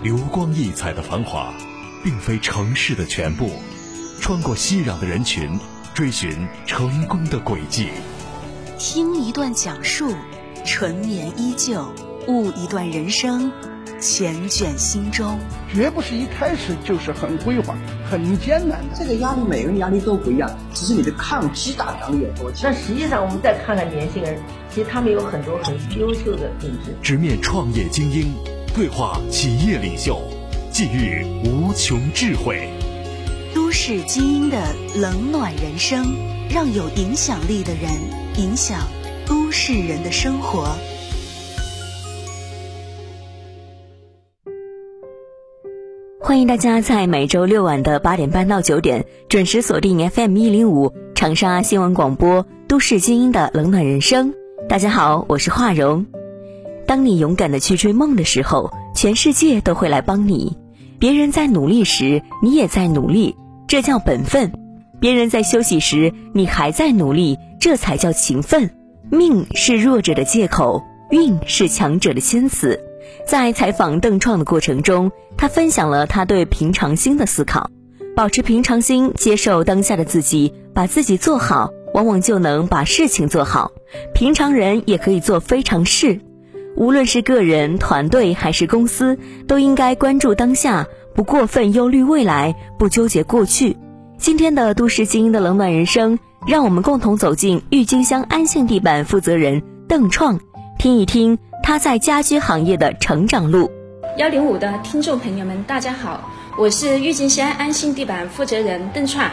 流光溢彩的繁华，并非城市的全部。穿过熙攘的人群，追寻成功的轨迹。听一段讲述，纯棉依旧；悟一段人生，缱绻心中。绝不是一开始就是很辉煌、很艰难的。这个压力，每个人压力都不一样，只是你的抗击打能力有多强。但实际上，我们再看看年轻人，其实他们有很多很优秀的品质。直面创业精英，对话企业领袖，寄予无穷智慧。都市精英的冷暖人生，让有影响力的人影响都市人的生活。欢迎大家在每周六晚的八点半到九点准时锁定 FM 一零五长沙新闻广播《都市精英的冷暖人生》。大家好，我是华荣。当你勇敢的去追梦的时候，全世界都会来帮你。别人在努力时，你也在努力。这叫本分，别人在休息时，你还在努力，这才叫勤奋。命是弱者的借口，运是强者的谦词。在采访邓创的过程中，他分享了他对平常心的思考：保持平常心，接受当下的自己，把自己做好，往往就能把事情做好。平常人也可以做非常事，无论是个人、团队还是公司，都应该关注当下。不过分忧虑未来，不纠结过去。今天的都市精英的冷暖人生，让我们共同走进郁金香安信地板负责人邓创，听一听他在家居行业的成长路。幺零五的听众朋友们，大家好，我是郁金香安信地板负责人邓创，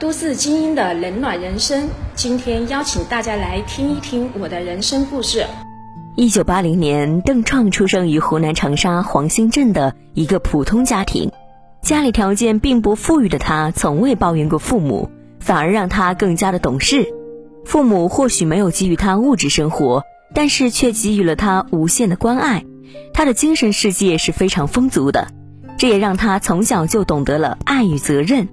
都市精英的冷暖人生，今天邀请大家来听一听我的人生故事。一九八零年，邓创出生于湖南长沙黄兴镇的一个普通家庭，家里条件并不富裕的他，从未抱怨过父母，反而让他更加的懂事。父母或许没有给予他物质生活，但是却给予了他无限的关爱。他的精神世界是非常丰足的，这也让他从小就懂得了爱与责任。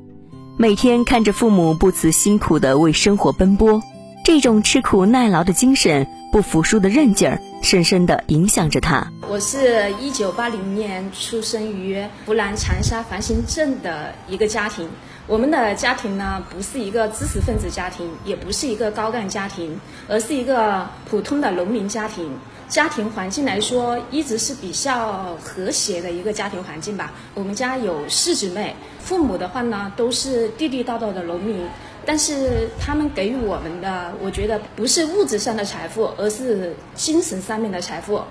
每天看着父母不辞辛苦的为生活奔波，这种吃苦耐劳的精神。不服输的韧劲儿，深深地影响着他。我是一九八零年出生于湖南长沙繁星镇的一个家庭。我们的家庭呢，不是一个知识分子家庭，也不是一个高干家庭，而是一个普通的农民家庭。家庭环境来说，一直是比较和谐的一个家庭环境吧。我们家有四姊妹，父母的话呢，都是地地道道的农民。但是他们给予我们的，我觉得不是物质上的财富，而是精神上面的财富。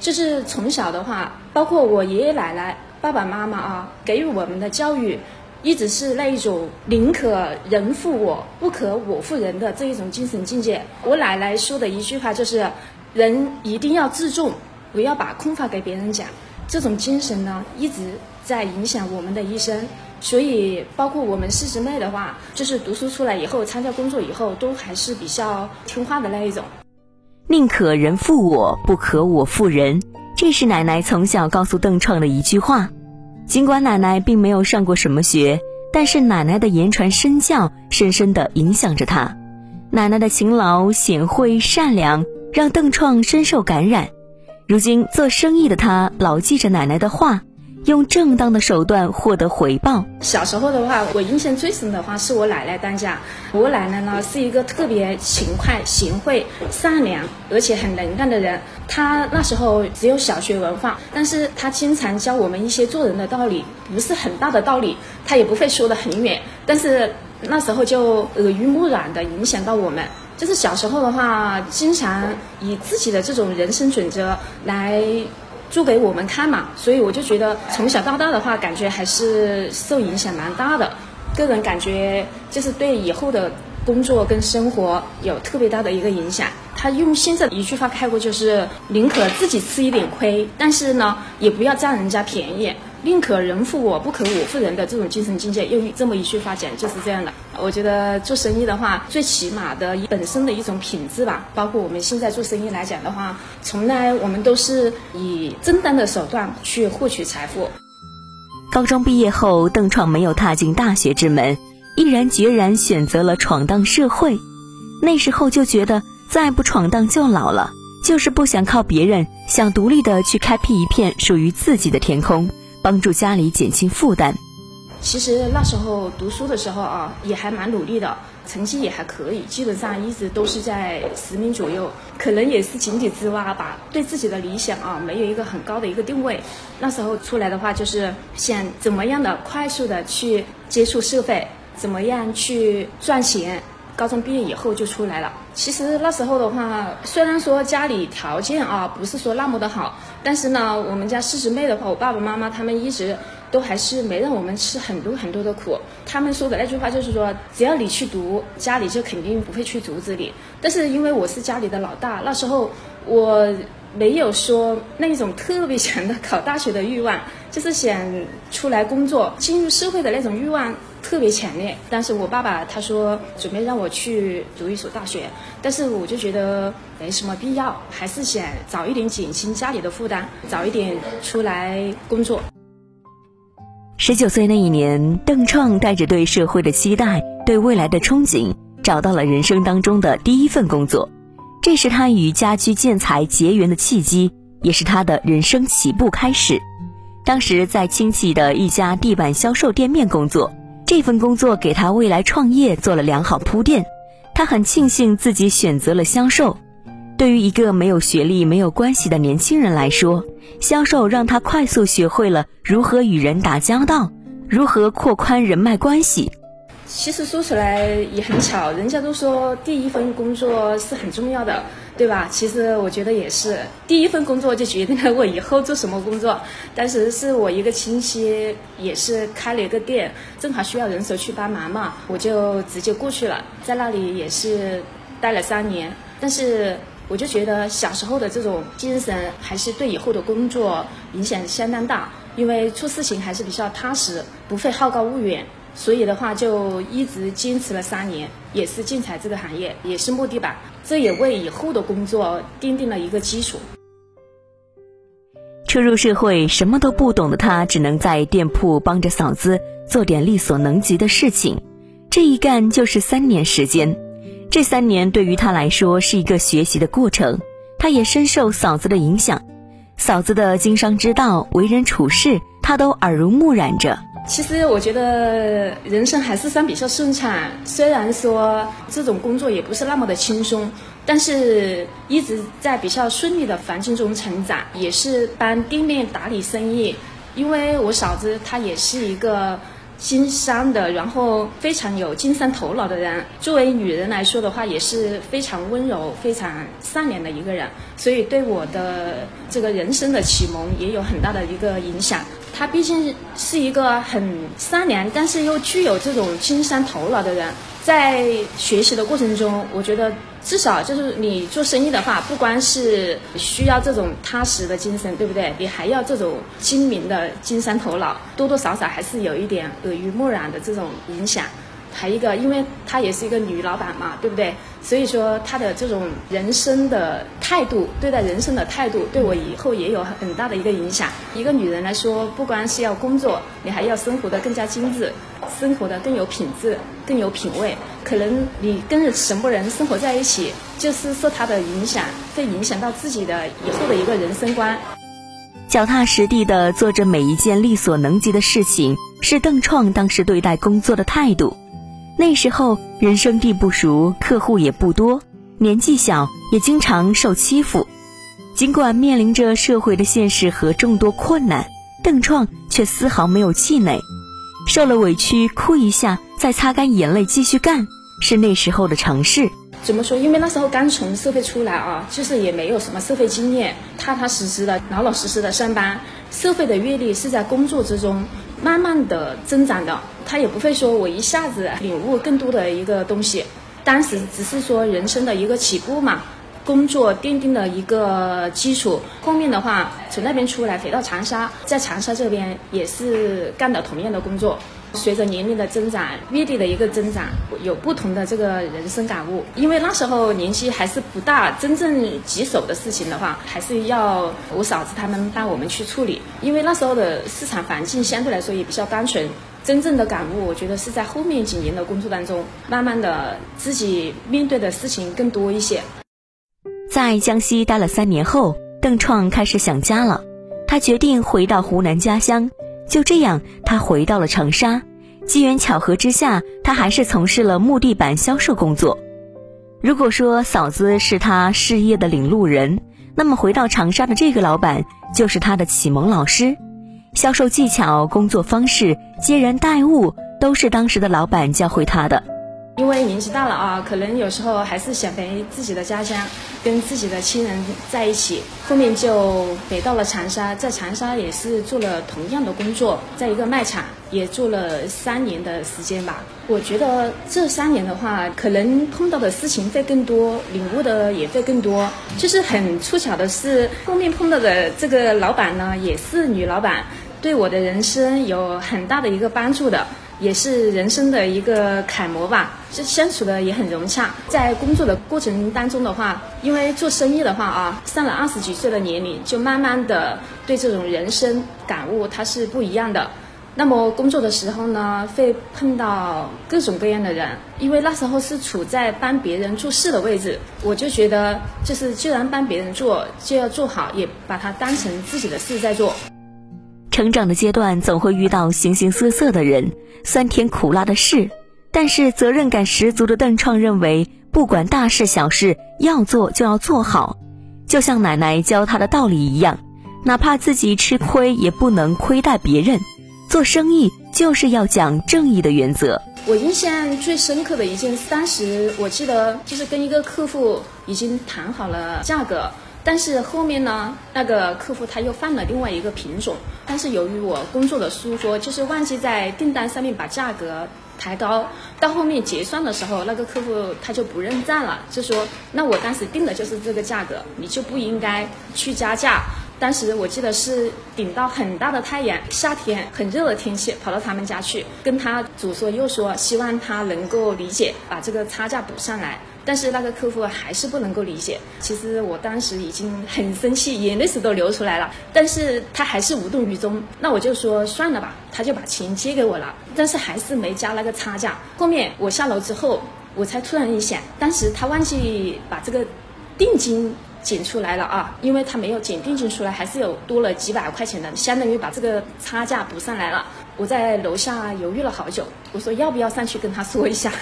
就是从小的话，包括我爷爷奶奶、爸爸妈妈啊，给予我们的教育，一直是那一种宁可人负我，不可我负人的这一种精神境界。我奶奶说的一句话就是：人一定要自重，不要把空话给别人讲。这种精神呢，一直在影响我们的一生。所以，包括我们四姊妹的话，就是读书出来以后，参加工作以后，都还是比较听话的那一种。宁可人负我，不可我负人，这是奶奶从小告诉邓创的一句话。尽管奶奶并没有上过什么学，但是奶奶的言传身教深深地影响着他。奶奶的勤劳、贤惠、善良，让邓创深受感染。如今做生意的他，牢记着奶奶的话。用正当的手段获得回报。小时候的话，我印象最深的话是我奶奶当家。我奶奶呢是一个特别勤快、贤惠、善良，而且很能干的人。她那时候只有小学文化，但是她经常教我们一些做人的道理，不是很大的道理，她也不会说得很远。但是那时候就耳濡目染的影响到我们。就是小时候的话，经常以自己的这种人生准则来。做给我们看嘛，所以我就觉得从小到大的话，感觉还是受影响蛮大的。个人感觉就是对以后的工作跟生活有特别大的一个影响。他用现在一句话概括，就是宁可自己吃一点亏，但是呢，也不要占人家便宜。宁可人负我，不可我负人的这种精神境界，用这么一句话讲，就是这样的。我觉得做生意的话，最起码的本身的一种品质吧，包括我们现在做生意来讲的话，从来我们都是以正当的手段去获取财富。高中毕业后，邓创没有踏进大学之门，毅然决然选择了闯荡社会。那时候就觉得，再不闯荡就老了，就是不想靠别人，想独立的去开辟一片属于自己的天空。帮助家里减轻负担。其实那时候读书的时候啊，也还蛮努力的，成绩也还可以，基本上一直都是在十名左右。可能也是井底之蛙吧，对自己的理想啊，没有一个很高的一个定位。那时候出来的话，就是想怎么样的快速的去接触社会，怎么样去赚钱。高中毕业以后就出来了。其实那时候的话，虽然说家里条件啊不是说那么的好，但是呢，我们家四姊妹的话，我爸爸妈妈他们一直都还是没让我们吃很多很多的苦。他们说的那句话就是说，只要你去读，家里就肯定不会去阻止你。但是因为我是家里的老大，那时候我没有说那种特别强的考大学的欲望，就是想出来工作、进入社会的那种欲望。特别强烈，但是我爸爸他说准备让我去读一所大学，但是我就觉得没什么必要，还是想早一点减轻家里的负担，早一点出来工作。十九岁那一年，邓创带着对社会的期待、对未来的憧憬，找到了人生当中的第一份工作，这是他与家居建材结缘的契机，也是他的人生起步开始。当时在亲戚的一家地板销售店面工作。这份工作给他未来创业做了良好铺垫，他很庆幸自己选择了销售。对于一个没有学历、没有关系的年轻人来说，销售让他快速学会了如何与人打交道，如何扩宽人脉关系。其实说起来也很巧，人家都说第一份工作是很重要的。对吧？其实我觉得也是，第一份工作就决定了我以后做什么工作。当时是我一个亲戚也是开了一个店，正好需要人手去帮忙嘛，我就直接过去了，在那里也是待了三年。但是我就觉得小时候的这种精神还是对以后的工作影响相当大，因为做事情还是比较踏实，不会好高骛远。所以的话，就一直坚持了三年，也是建材这个行业，也是木地板，这也为以后的工作奠定了一个基础。初入社会，什么都不懂的他，只能在店铺帮着嫂子做点力所能及的事情，这一干就是三年时间。这三年对于他来说是一个学习的过程，他也深受嫂子的影响，嫂子的经商之道、为人处事，他都耳濡目染着。其实我觉得人生还是算比较顺畅，虽然说这种工作也不是那么的轻松，但是一直在比较顺利的环境中成长，也是帮店面打理生意。因为我嫂子她也是一个经商的，然后非常有经商头脑的人。作为女人来说的话，也是非常温柔、非常善良的一个人，所以对我的这个人生的启蒙也有很大的一个影响。他毕竟是一个很善良，但是又具有这种经商头脑的人。在学习的过程中，我觉得至少就是你做生意的话，不光是需要这种踏实的精神，对不对？你还要这种精明的经商头脑，多多少少还是有一点耳濡目染的这种影响。还一个，因为她也是一个女老板嘛，对不对？所以说她的这种人生的态度，对待人生的态度，对我以后也有很大的一个影响。一个女人来说，不光是要工作，你还要生活的更加精致，生活的更有品质，更有品味。可能你跟什么人生活在一起，就是受他的影响，会影响到自己的以后的一个人生观。脚踏实地的做着每一件力所能及的事情，是邓创当时对待工作的态度。那时候人生地不熟，客户也不多，年纪小，也经常受欺负。尽管面临着社会的现实和众多困难，邓创却丝毫没有气馁。受了委屈，哭一下，再擦干眼泪继续干，是那时候的常事。怎么说？因为那时候刚从社会出来啊，就是也没有什么社会经验，踏踏实实的、老老实实的上班。社会的阅历是在工作之中。慢慢的增长的，他也不会说我一下子领悟更多的一个东西，当时只是说人生的一个起步嘛，工作奠定了一个基础，后面的话从那边出来回到长沙，在长沙这边也是干的同样的工作。随着年龄的增长，阅历的一个增长，有不同的这个人生感悟。因为那时候年纪还是不大，真正棘手的事情的话，还是要我嫂子他们帮我们去处理。因为那时候的市场环境相对来说也比较单纯，真正的感悟，我觉得是在后面几年的工作当中，慢慢的自己面对的事情更多一些。在江西待了三年后，邓创开始想家了，他决定回到湖南家乡。就这样，他回到了长沙。机缘巧合之下，他还是从事了木地板销售工作。如果说嫂子是他事业的领路人，那么回到长沙的这个老板就是他的启蒙老师。销售技巧、工作方式、接人待物，都是当时的老板教会他的。因为年纪大了啊，可能有时候还是想回自己的家乡，跟自己的亲人在一起。后面就回到了长沙，在长沙也是做了同样的工作，在一个卖场也做了三年的时间吧。我觉得这三年的话，可能碰到的事情会更多，领悟的也会更多。就是很凑巧的是，后面碰到的这个老板呢，也是女老板，对我的人生有很大的一个帮助的。也是人生的一个楷模吧，就相处的也很融洽。在工作的过程当中的话，因为做生意的话啊，上了二十几岁的年龄，就慢慢的对这种人生感悟它是不一样的。那么工作的时候呢，会碰到各种各样的人，因为那时候是处在帮别人做事的位置，我就觉得就是既然帮别人做，就要做好，也把它当成自己的事在做。成长的阶段总会遇到形形色色的人，酸甜苦辣的事，但是责任感十足的邓创认为，不管大事小事，要做就要做好，就像奶奶教他的道理一样，哪怕自己吃亏，也不能亏待别人。做生意就是要讲正义的原则。我印象最深刻的一件，当时我记得就是跟一个客户已经谈好了价格。但是后面呢，那个客户他又换了另外一个品种，但是由于我工作的疏忽，就是忘记在订单上面把价格抬高，到后面结算的时候，那个客户他就不认账了，就说那我当时定的就是这个价格，你就不应该去加价。当时我记得是顶到很大的太阳，夏天很热的天气，跑到他们家去跟他左说右说，希望他能够理解，把这个差价补上来。但是那个客户还是不能够理解。其实我当时已经很生气，眼泪水都流出来了。但是他还是无动于衷。那我就说算了吧，他就把钱借给我了。但是还是没加那个差价。后面我下楼之后，我才突然一想，当时他忘记把这个定金减出来了啊，因为他没有减定金出来，还是有多了几百块钱的，相当于把这个差价补上来了。我在楼下犹豫了好久，我说要不要上去跟他说一下？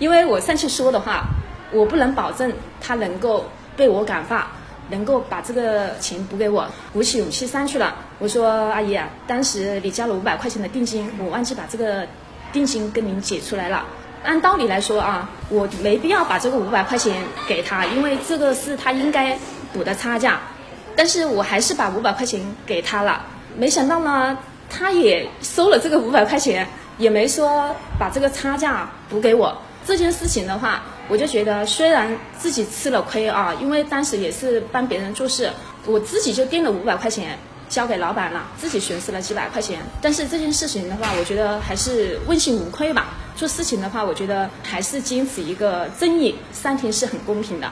因为我上去说的话。我不能保证他能够被我感化，能够把这个钱补给我。鼓起勇气上去了，我说：“阿姨啊，当时你交了五百块钱的定金，我忘记把这个定金跟您解出来了。按道理来说啊，我没必要把这个五百块钱给他，因为这个是他应该补的差价。但是我还是把五百块钱给他了。没想到呢，他也收了这个五百块钱，也没说把这个差价补给我。这件事情的话。”我就觉得，虽然自己吃了亏啊，因为当时也是帮别人做事，我自己就垫了五百块钱交给老板了，自己损失了几百块钱。但是这件事情的话，我觉得还是问心无愧吧。做事情的话，我觉得还是坚持一个正义，上天是很公平的。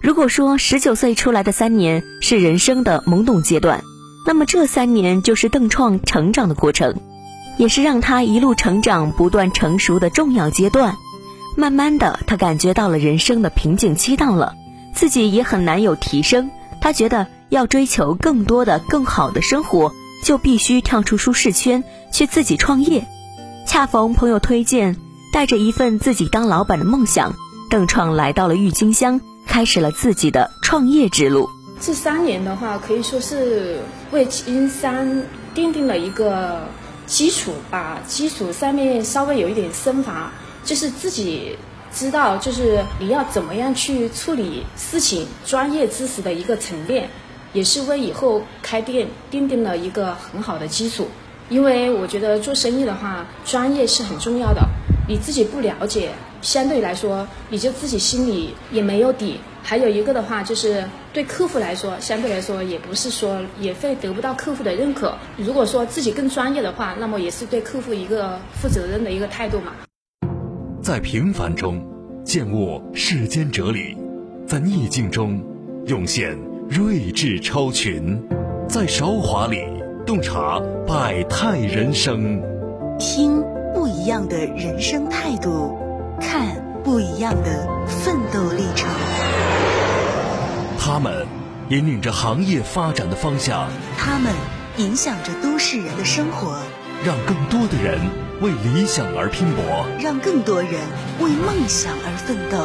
如果说十九岁出来的三年是人生的懵懂阶段，那么这三年就是邓创成长的过程，也是让他一路成长、不断成熟的重要阶段。慢慢的，他感觉到了人生的瓶颈期到了，自己也很难有提升。他觉得要追求更多的、更好的生活，就必须跳出舒适圈，去自己创业。恰逢朋友推荐，带着一份自己当老板的梦想，邓创来到了郁金香，开始了自己的创业之路。这三年的话，可以说是为金山奠定了一个基础，把基础上面稍微有一点升华。就是自己知道，就是你要怎么样去处理事情，专业知识的一个沉淀，也是为以后开店奠定了一个很好的基础。因为我觉得做生意的话，专业是很重要的。你自己不了解，相对来说，你就自己心里也没有底。还有一个的话，就是对客户来说，相对来说也不是说也会得不到客户的认可。如果说自己更专业的话，那么也是对客户一个负责任的一个态度嘛。在平凡中见悟世间哲理，在逆境中涌现睿智超群，在韶华里洞察百态人生，听不一样的人生态度，看不一样的奋斗历程。他们引领着行业发展的方向，他们影响着都市人的生活，让更多的人为理想而拼搏，让更多人为梦想而奋斗。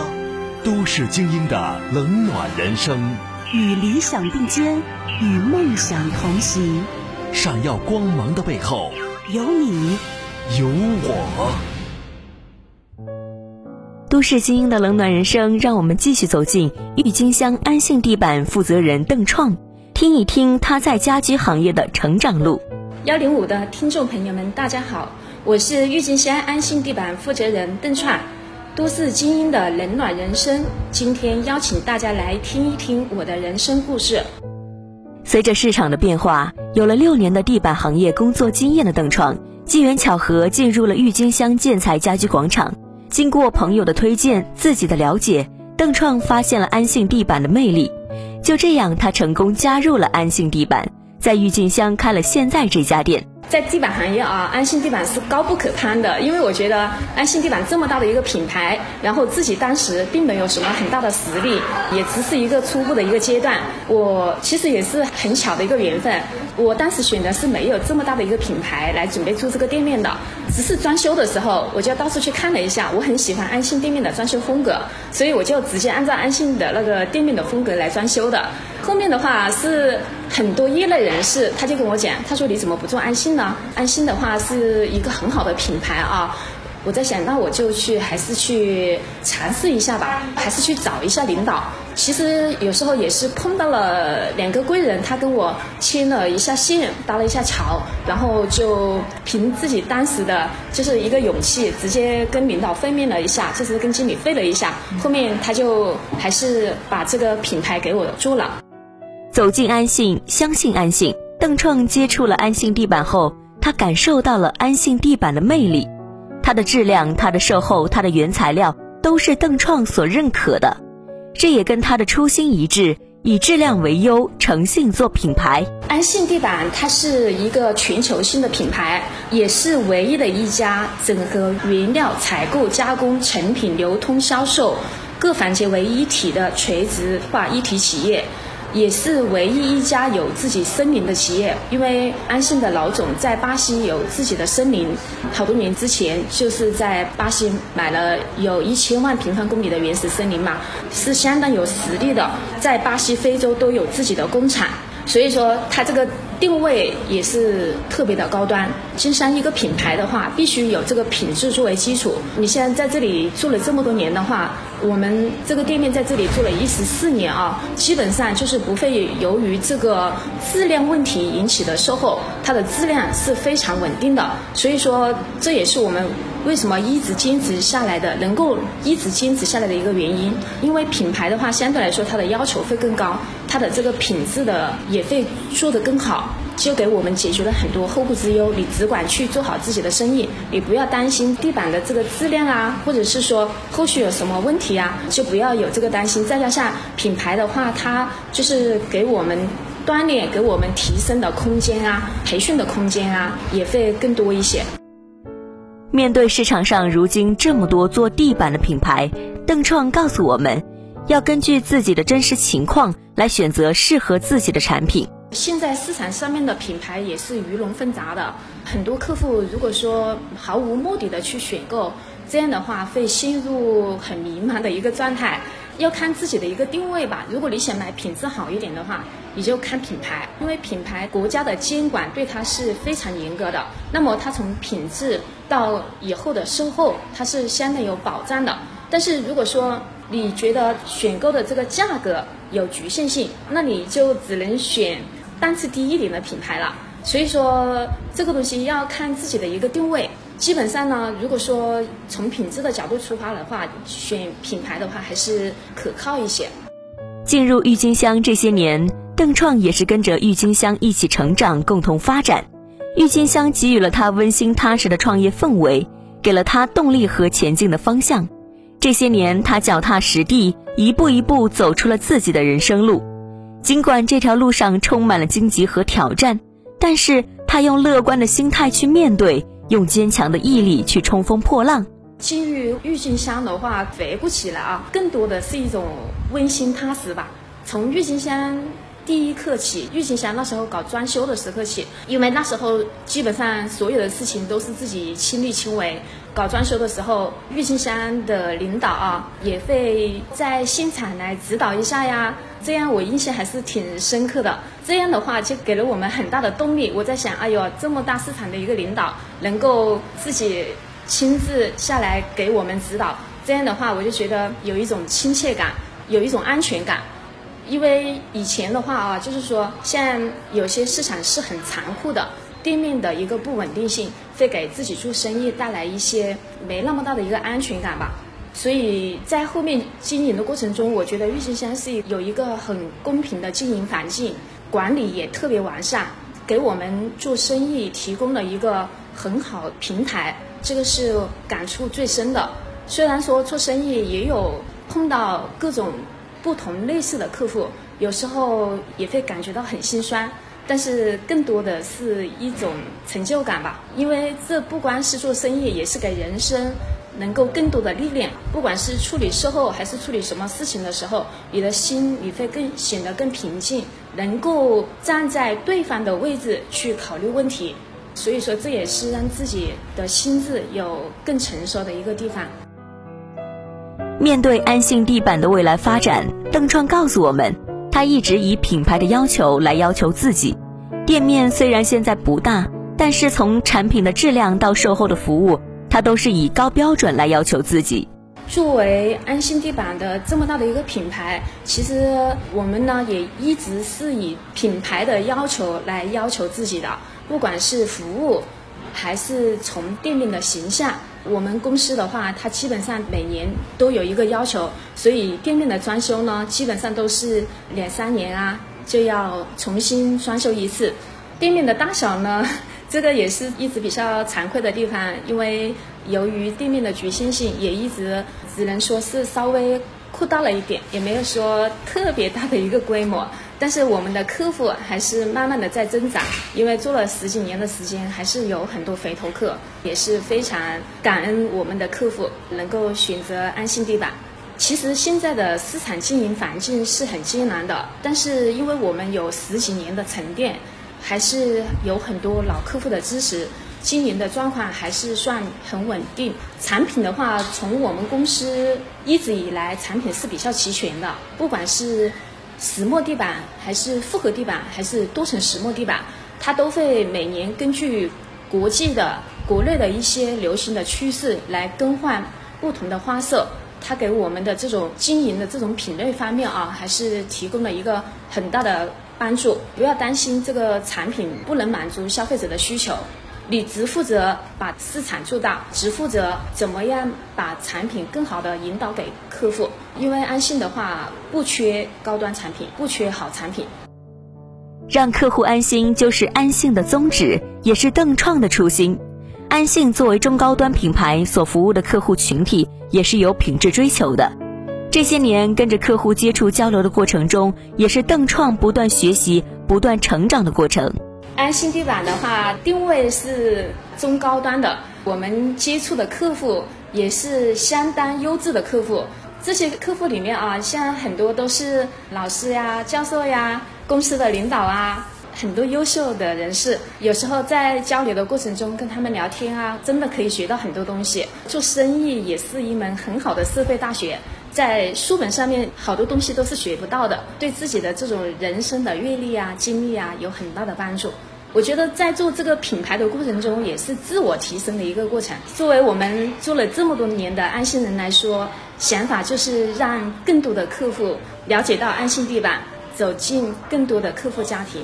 都市精英的冷暖人生，与理想并肩，与梦想同行。闪耀光芒的背后，有你，有我。都市精英的冷暖人生，让我们继续走进郁金香安信地板负责人邓创，听一听他在家居行业的成长路。幺零五的听众朋友们，大家好，我是郁金香安信地板负责人邓创。都市精英的冷暖人生，今天邀请大家来听一听我的人生故事。随着市场的变化，有了六年的地板行业工作经验的邓创，机缘巧合进入了郁金香建材家居广场。经过朋友的推荐，自己的了解，邓创发现了安信地板的魅力。就这样，他成功加入了安信地板，在郁金香开了现在这家店。在地板行业啊，安信地板是高不可攀的，因为我觉得安信地板这么大的一个品牌，然后自己当时并没有什么很大的实力，也只是一个初步的一个阶段。我其实也是很巧的一个缘分，我当时选的是没有这么大的一个品牌来准备做这个店面的，只是装修的时候我就到处去看了一下，我很喜欢安信店面的装修风格，所以我就直接按照安信的那个店面的风格来装修的。后面的话是很多业内人士，他就跟我讲，他说你怎么不做安信呢？安信的话是一个很好的品牌啊。我在想，那我就去还是去尝试一下吧，还是去找一下领导。其实有时候也是碰到了两个贵人，他跟我牵了一下线，搭了一下桥，然后就凭自己当时的就是一个勇气，直接跟领导会面了一下，就是跟经理会了一下。后面他就还是把这个品牌给我做了。走进安信，相信安信。邓创接触了安信地板后，他感受到了安信地板的魅力。它的质量、它的售后、它的原材料都是邓创所认可的，这也跟他的初心一致，以质量为优，诚信做品牌。安信地板它是一个全球性的品牌，也是唯一的一家整合原料采购、加工、成品流通、销售各环节为一体的垂直化一体企业。也是唯一一家有自己森林的企业，因为安信的老总在巴西有自己的森林，好多年之前就是在巴西买了有一千万平方公里的原始森林嘛，是相当有实力的，在巴西、非洲都有自己的工厂。所以说，它这个定位也是特别的高端。金山一个品牌的话，必须有这个品质作为基础。你现在在这里做了这么多年的话，我们这个店面在这里做了一十四年啊，基本上就是不会由于这个质量问题引起的售后，它的质量是非常稳定的。所以说，这也是我们为什么一直坚持下来的，能够一直坚持下来的一个原因。因为品牌的话，相对来说它的要求会更高，它的这个品质的也。会做得更好，就给我们解决了很多后顾之忧。你只管去做好自己的生意，你不要担心地板的这个质量啊，或者是说后续有什么问题啊，就不要有这个担心。再加上品牌的话，它就是给我们锻炼、给我们提升的空间啊，培训的空间啊，也会更多一些。面对市场上如今这么多做地板的品牌，邓创告诉我们。要根据自己的真实情况来选择适合自己的产品。现在市场上面的品牌也是鱼龙混杂的，很多客户如果说毫无目的的去选购，这样的话会陷入很迷茫的一个状态。要看自己的一个定位吧。如果你想买品质好一点的话，你就看品牌，因为品牌国家的监管对它是非常严格的。那么它从品质到以后的售后，它是相对有保障的。但是如果说你觉得选购的这个价格有局限性，那你就只能选档次低一点的品牌了。所以说这个东西要看自己的一个定位。基本上呢，如果说从品质的角度出发的话，选品牌的话还是可靠一些。进入郁金香这些年，邓创也是跟着郁金香一起成长，共同发展。郁金香给予了他温馨踏实的创业氛围，给了他动力和前进的方向。这些年，他脚踏实地，一步一步走出了自己的人生路。尽管这条路上充满了荆棘和挑战，但是他用乐观的心态去面对，用坚强的毅力去冲锋破浪。进入郁金香的话，肥不起来啊，更多的是一种温馨踏实吧。从郁金香。第一刻起，郁金香那时候搞装修的时刻起，因为那时候基本上所有的事情都是自己亲力亲为。搞装修的时候，郁金香的领导啊，也会在现场来指导一下呀。这样我印象还是挺深刻的。这样的话就给了我们很大的动力。我在想，哎呦，这么大市场的一个领导，能够自己亲自下来给我们指导，这样的话我就觉得有一种亲切感，有一种安全感。因为以前的话啊，就是说像有些市场是很残酷的。店面的一个不稳定性，会给自己做生意带来一些没那么大的一个安全感吧。所以在后面经营的过程中，我觉得郁金香是有一个很公平的经营环境，管理也特别完善，给我们做生意提供了一个很好平台。这个是感触最深的。虽然说做生意也有碰到各种不同类似的客户，有时候也会感觉到很心酸。但是更多的是一种成就感吧，因为这不光是做生意，也是给人生能够更多的历练。不管是处理售后还是处理什么事情的时候，你的心你会更显得更平静，能够站在对方的位置去考虑问题。所以说，这也是让自己的心智有更成熟的一个地方。面对安信地板的未来发展，邓创告诉我们。他一直以品牌的要求来要求自己，店面虽然现在不大，但是从产品的质量到售后的服务，他都是以高标准来要求自己。作为安心地板的这么大的一个品牌，其实我们呢也一直是以品牌的要求来要求自己的，不管是服务，还是从店面的形象。我们公司的话，它基本上每年都有一个要求，所以店面的装修呢，基本上都是两三年啊就要重新装修一次。店面的大小呢，这个也是一直比较惭愧的地方，因为由于店面的局限性，也一直只能说是稍微扩大了一点，也没有说特别大的一个规模。但是我们的客户还是慢慢的在增长，因为做了十几年的时间，还是有很多回头客，也是非常感恩我们的客户能够选择安心地板。其实现在的市场经营环境是很艰难的，但是因为我们有十几年的沉淀，还是有很多老客户的支持，经营的状况还是算很稳定。产品的话，从我们公司一直以来产品是比较齐全的，不管是。石墨地板还是复合地板还是多层石墨地板，它都会每年根据国际的、国内的一些流行的趋势来更换不同的花色。它给我们的这种经营的这种品类方面啊，还是提供了一个很大的帮助。不要担心这个产品不能满足消费者的需求。你只负责把市场做大，只负责怎么样把产品更好的引导给客户。因为安信的话不缺高端产品，不缺好产品。让客户安心就是安信的宗旨，也是邓创的初心。安信作为中高端品牌所服务的客户群体，也是有品质追求的。这些年跟着客户接触交流的过程中，也是邓创不断学习、不断成长的过程。安心地板的话，定位是中高端的，我们接触的客户也是相当优质的客户。这些客户里面啊，像很多都是老师呀、教授呀、公司的领导啊，很多优秀的人士。有时候在交流的过程中，跟他们聊天啊，真的可以学到很多东西。做生意也是一门很好的社会大学，在书本上面好多东西都是学不到的，对自己的这种人生的阅历啊、经历啊，有很大的帮助。我觉得在做这个品牌的过程中，也是自我提升的一个过程。作为我们做了这么多年的安心人来说，想法就是让更多的客户了解到安心地板，走进更多的客户家庭。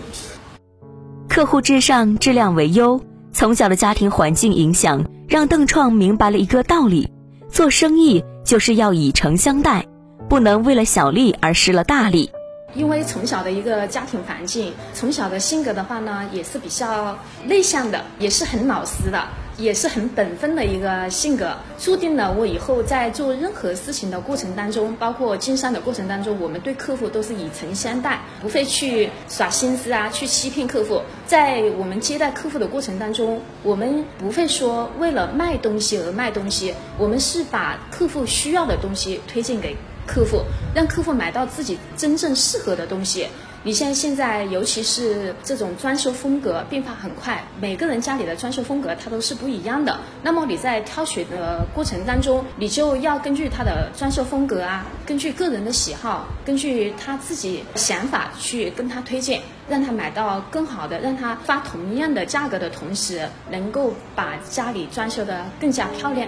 客户至上，质量为优。从小的家庭环境影响，让邓创明白了一个道理：做生意就是要以诚相待，不能为了小利而失了大利。因为从小的一个家庭环境，从小的性格的话呢，也是比较内向的，也是很老实的，也是很本分的一个性格，注定了我以后在做任何事情的过程当中，包括经商的过程当中，我们对客户都是以诚相待，不会去耍心思啊，去欺骗客户。在我们接待客户的过程当中，我们不会说为了卖东西而卖东西，我们是把客户需要的东西推荐给。客户让客户买到自己真正适合的东西，你像现在，尤其是这种装修风格变化很快，每个人家里的装修风格它都是不一样的。那么你在挑选的过程当中，你就要根据他的装修风格啊，根据个人的喜好，根据他自己想法去跟他推荐，让他买到更好的，让他花同样的价格的同时，能够把家里装修的更加漂亮。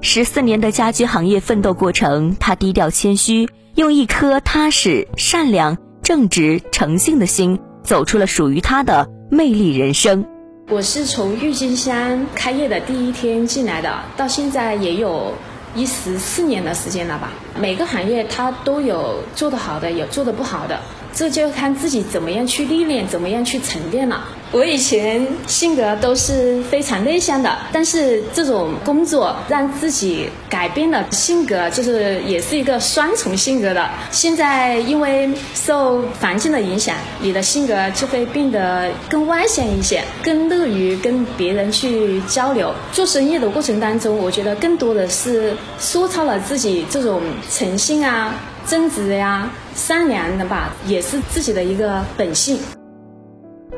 十四年的家居行业奋斗过程，他低调谦虚，用一颗踏实、善良。正直诚信的心，走出了属于他的魅力人生。我是从郁金香开业的第一天进来的，到现在也有一十四年的时间了吧。每个行业它都有做得好的，有做得不好的。这就看自己怎么样去历练，怎么样去沉淀了。我以前性格都是非常内向的，但是这种工作让自己改变了性格，就是也是一个双重性格的。现在因为受环境的影响，你的性格就会变得更外向一些，更乐于跟别人去交流。做生意的过程当中，我觉得更多的是塑造了自己这种诚信啊。正直呀，善良的吧，也是自己的一个本性。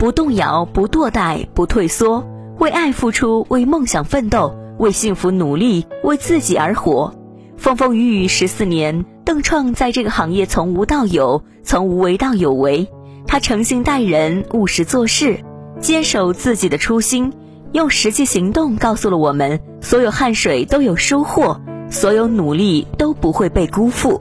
不动摇，不堕怠，不退缩，为爱付出，为梦想奋斗，为幸福努力，为自己而活。风风雨雨十四年，邓创在这个行业从无到有，从无为到有为。他诚信待人，务实做事，坚守自己的初心，用实际行动告诉了我们：所有汗水都有收获，所有努力都不会被辜负。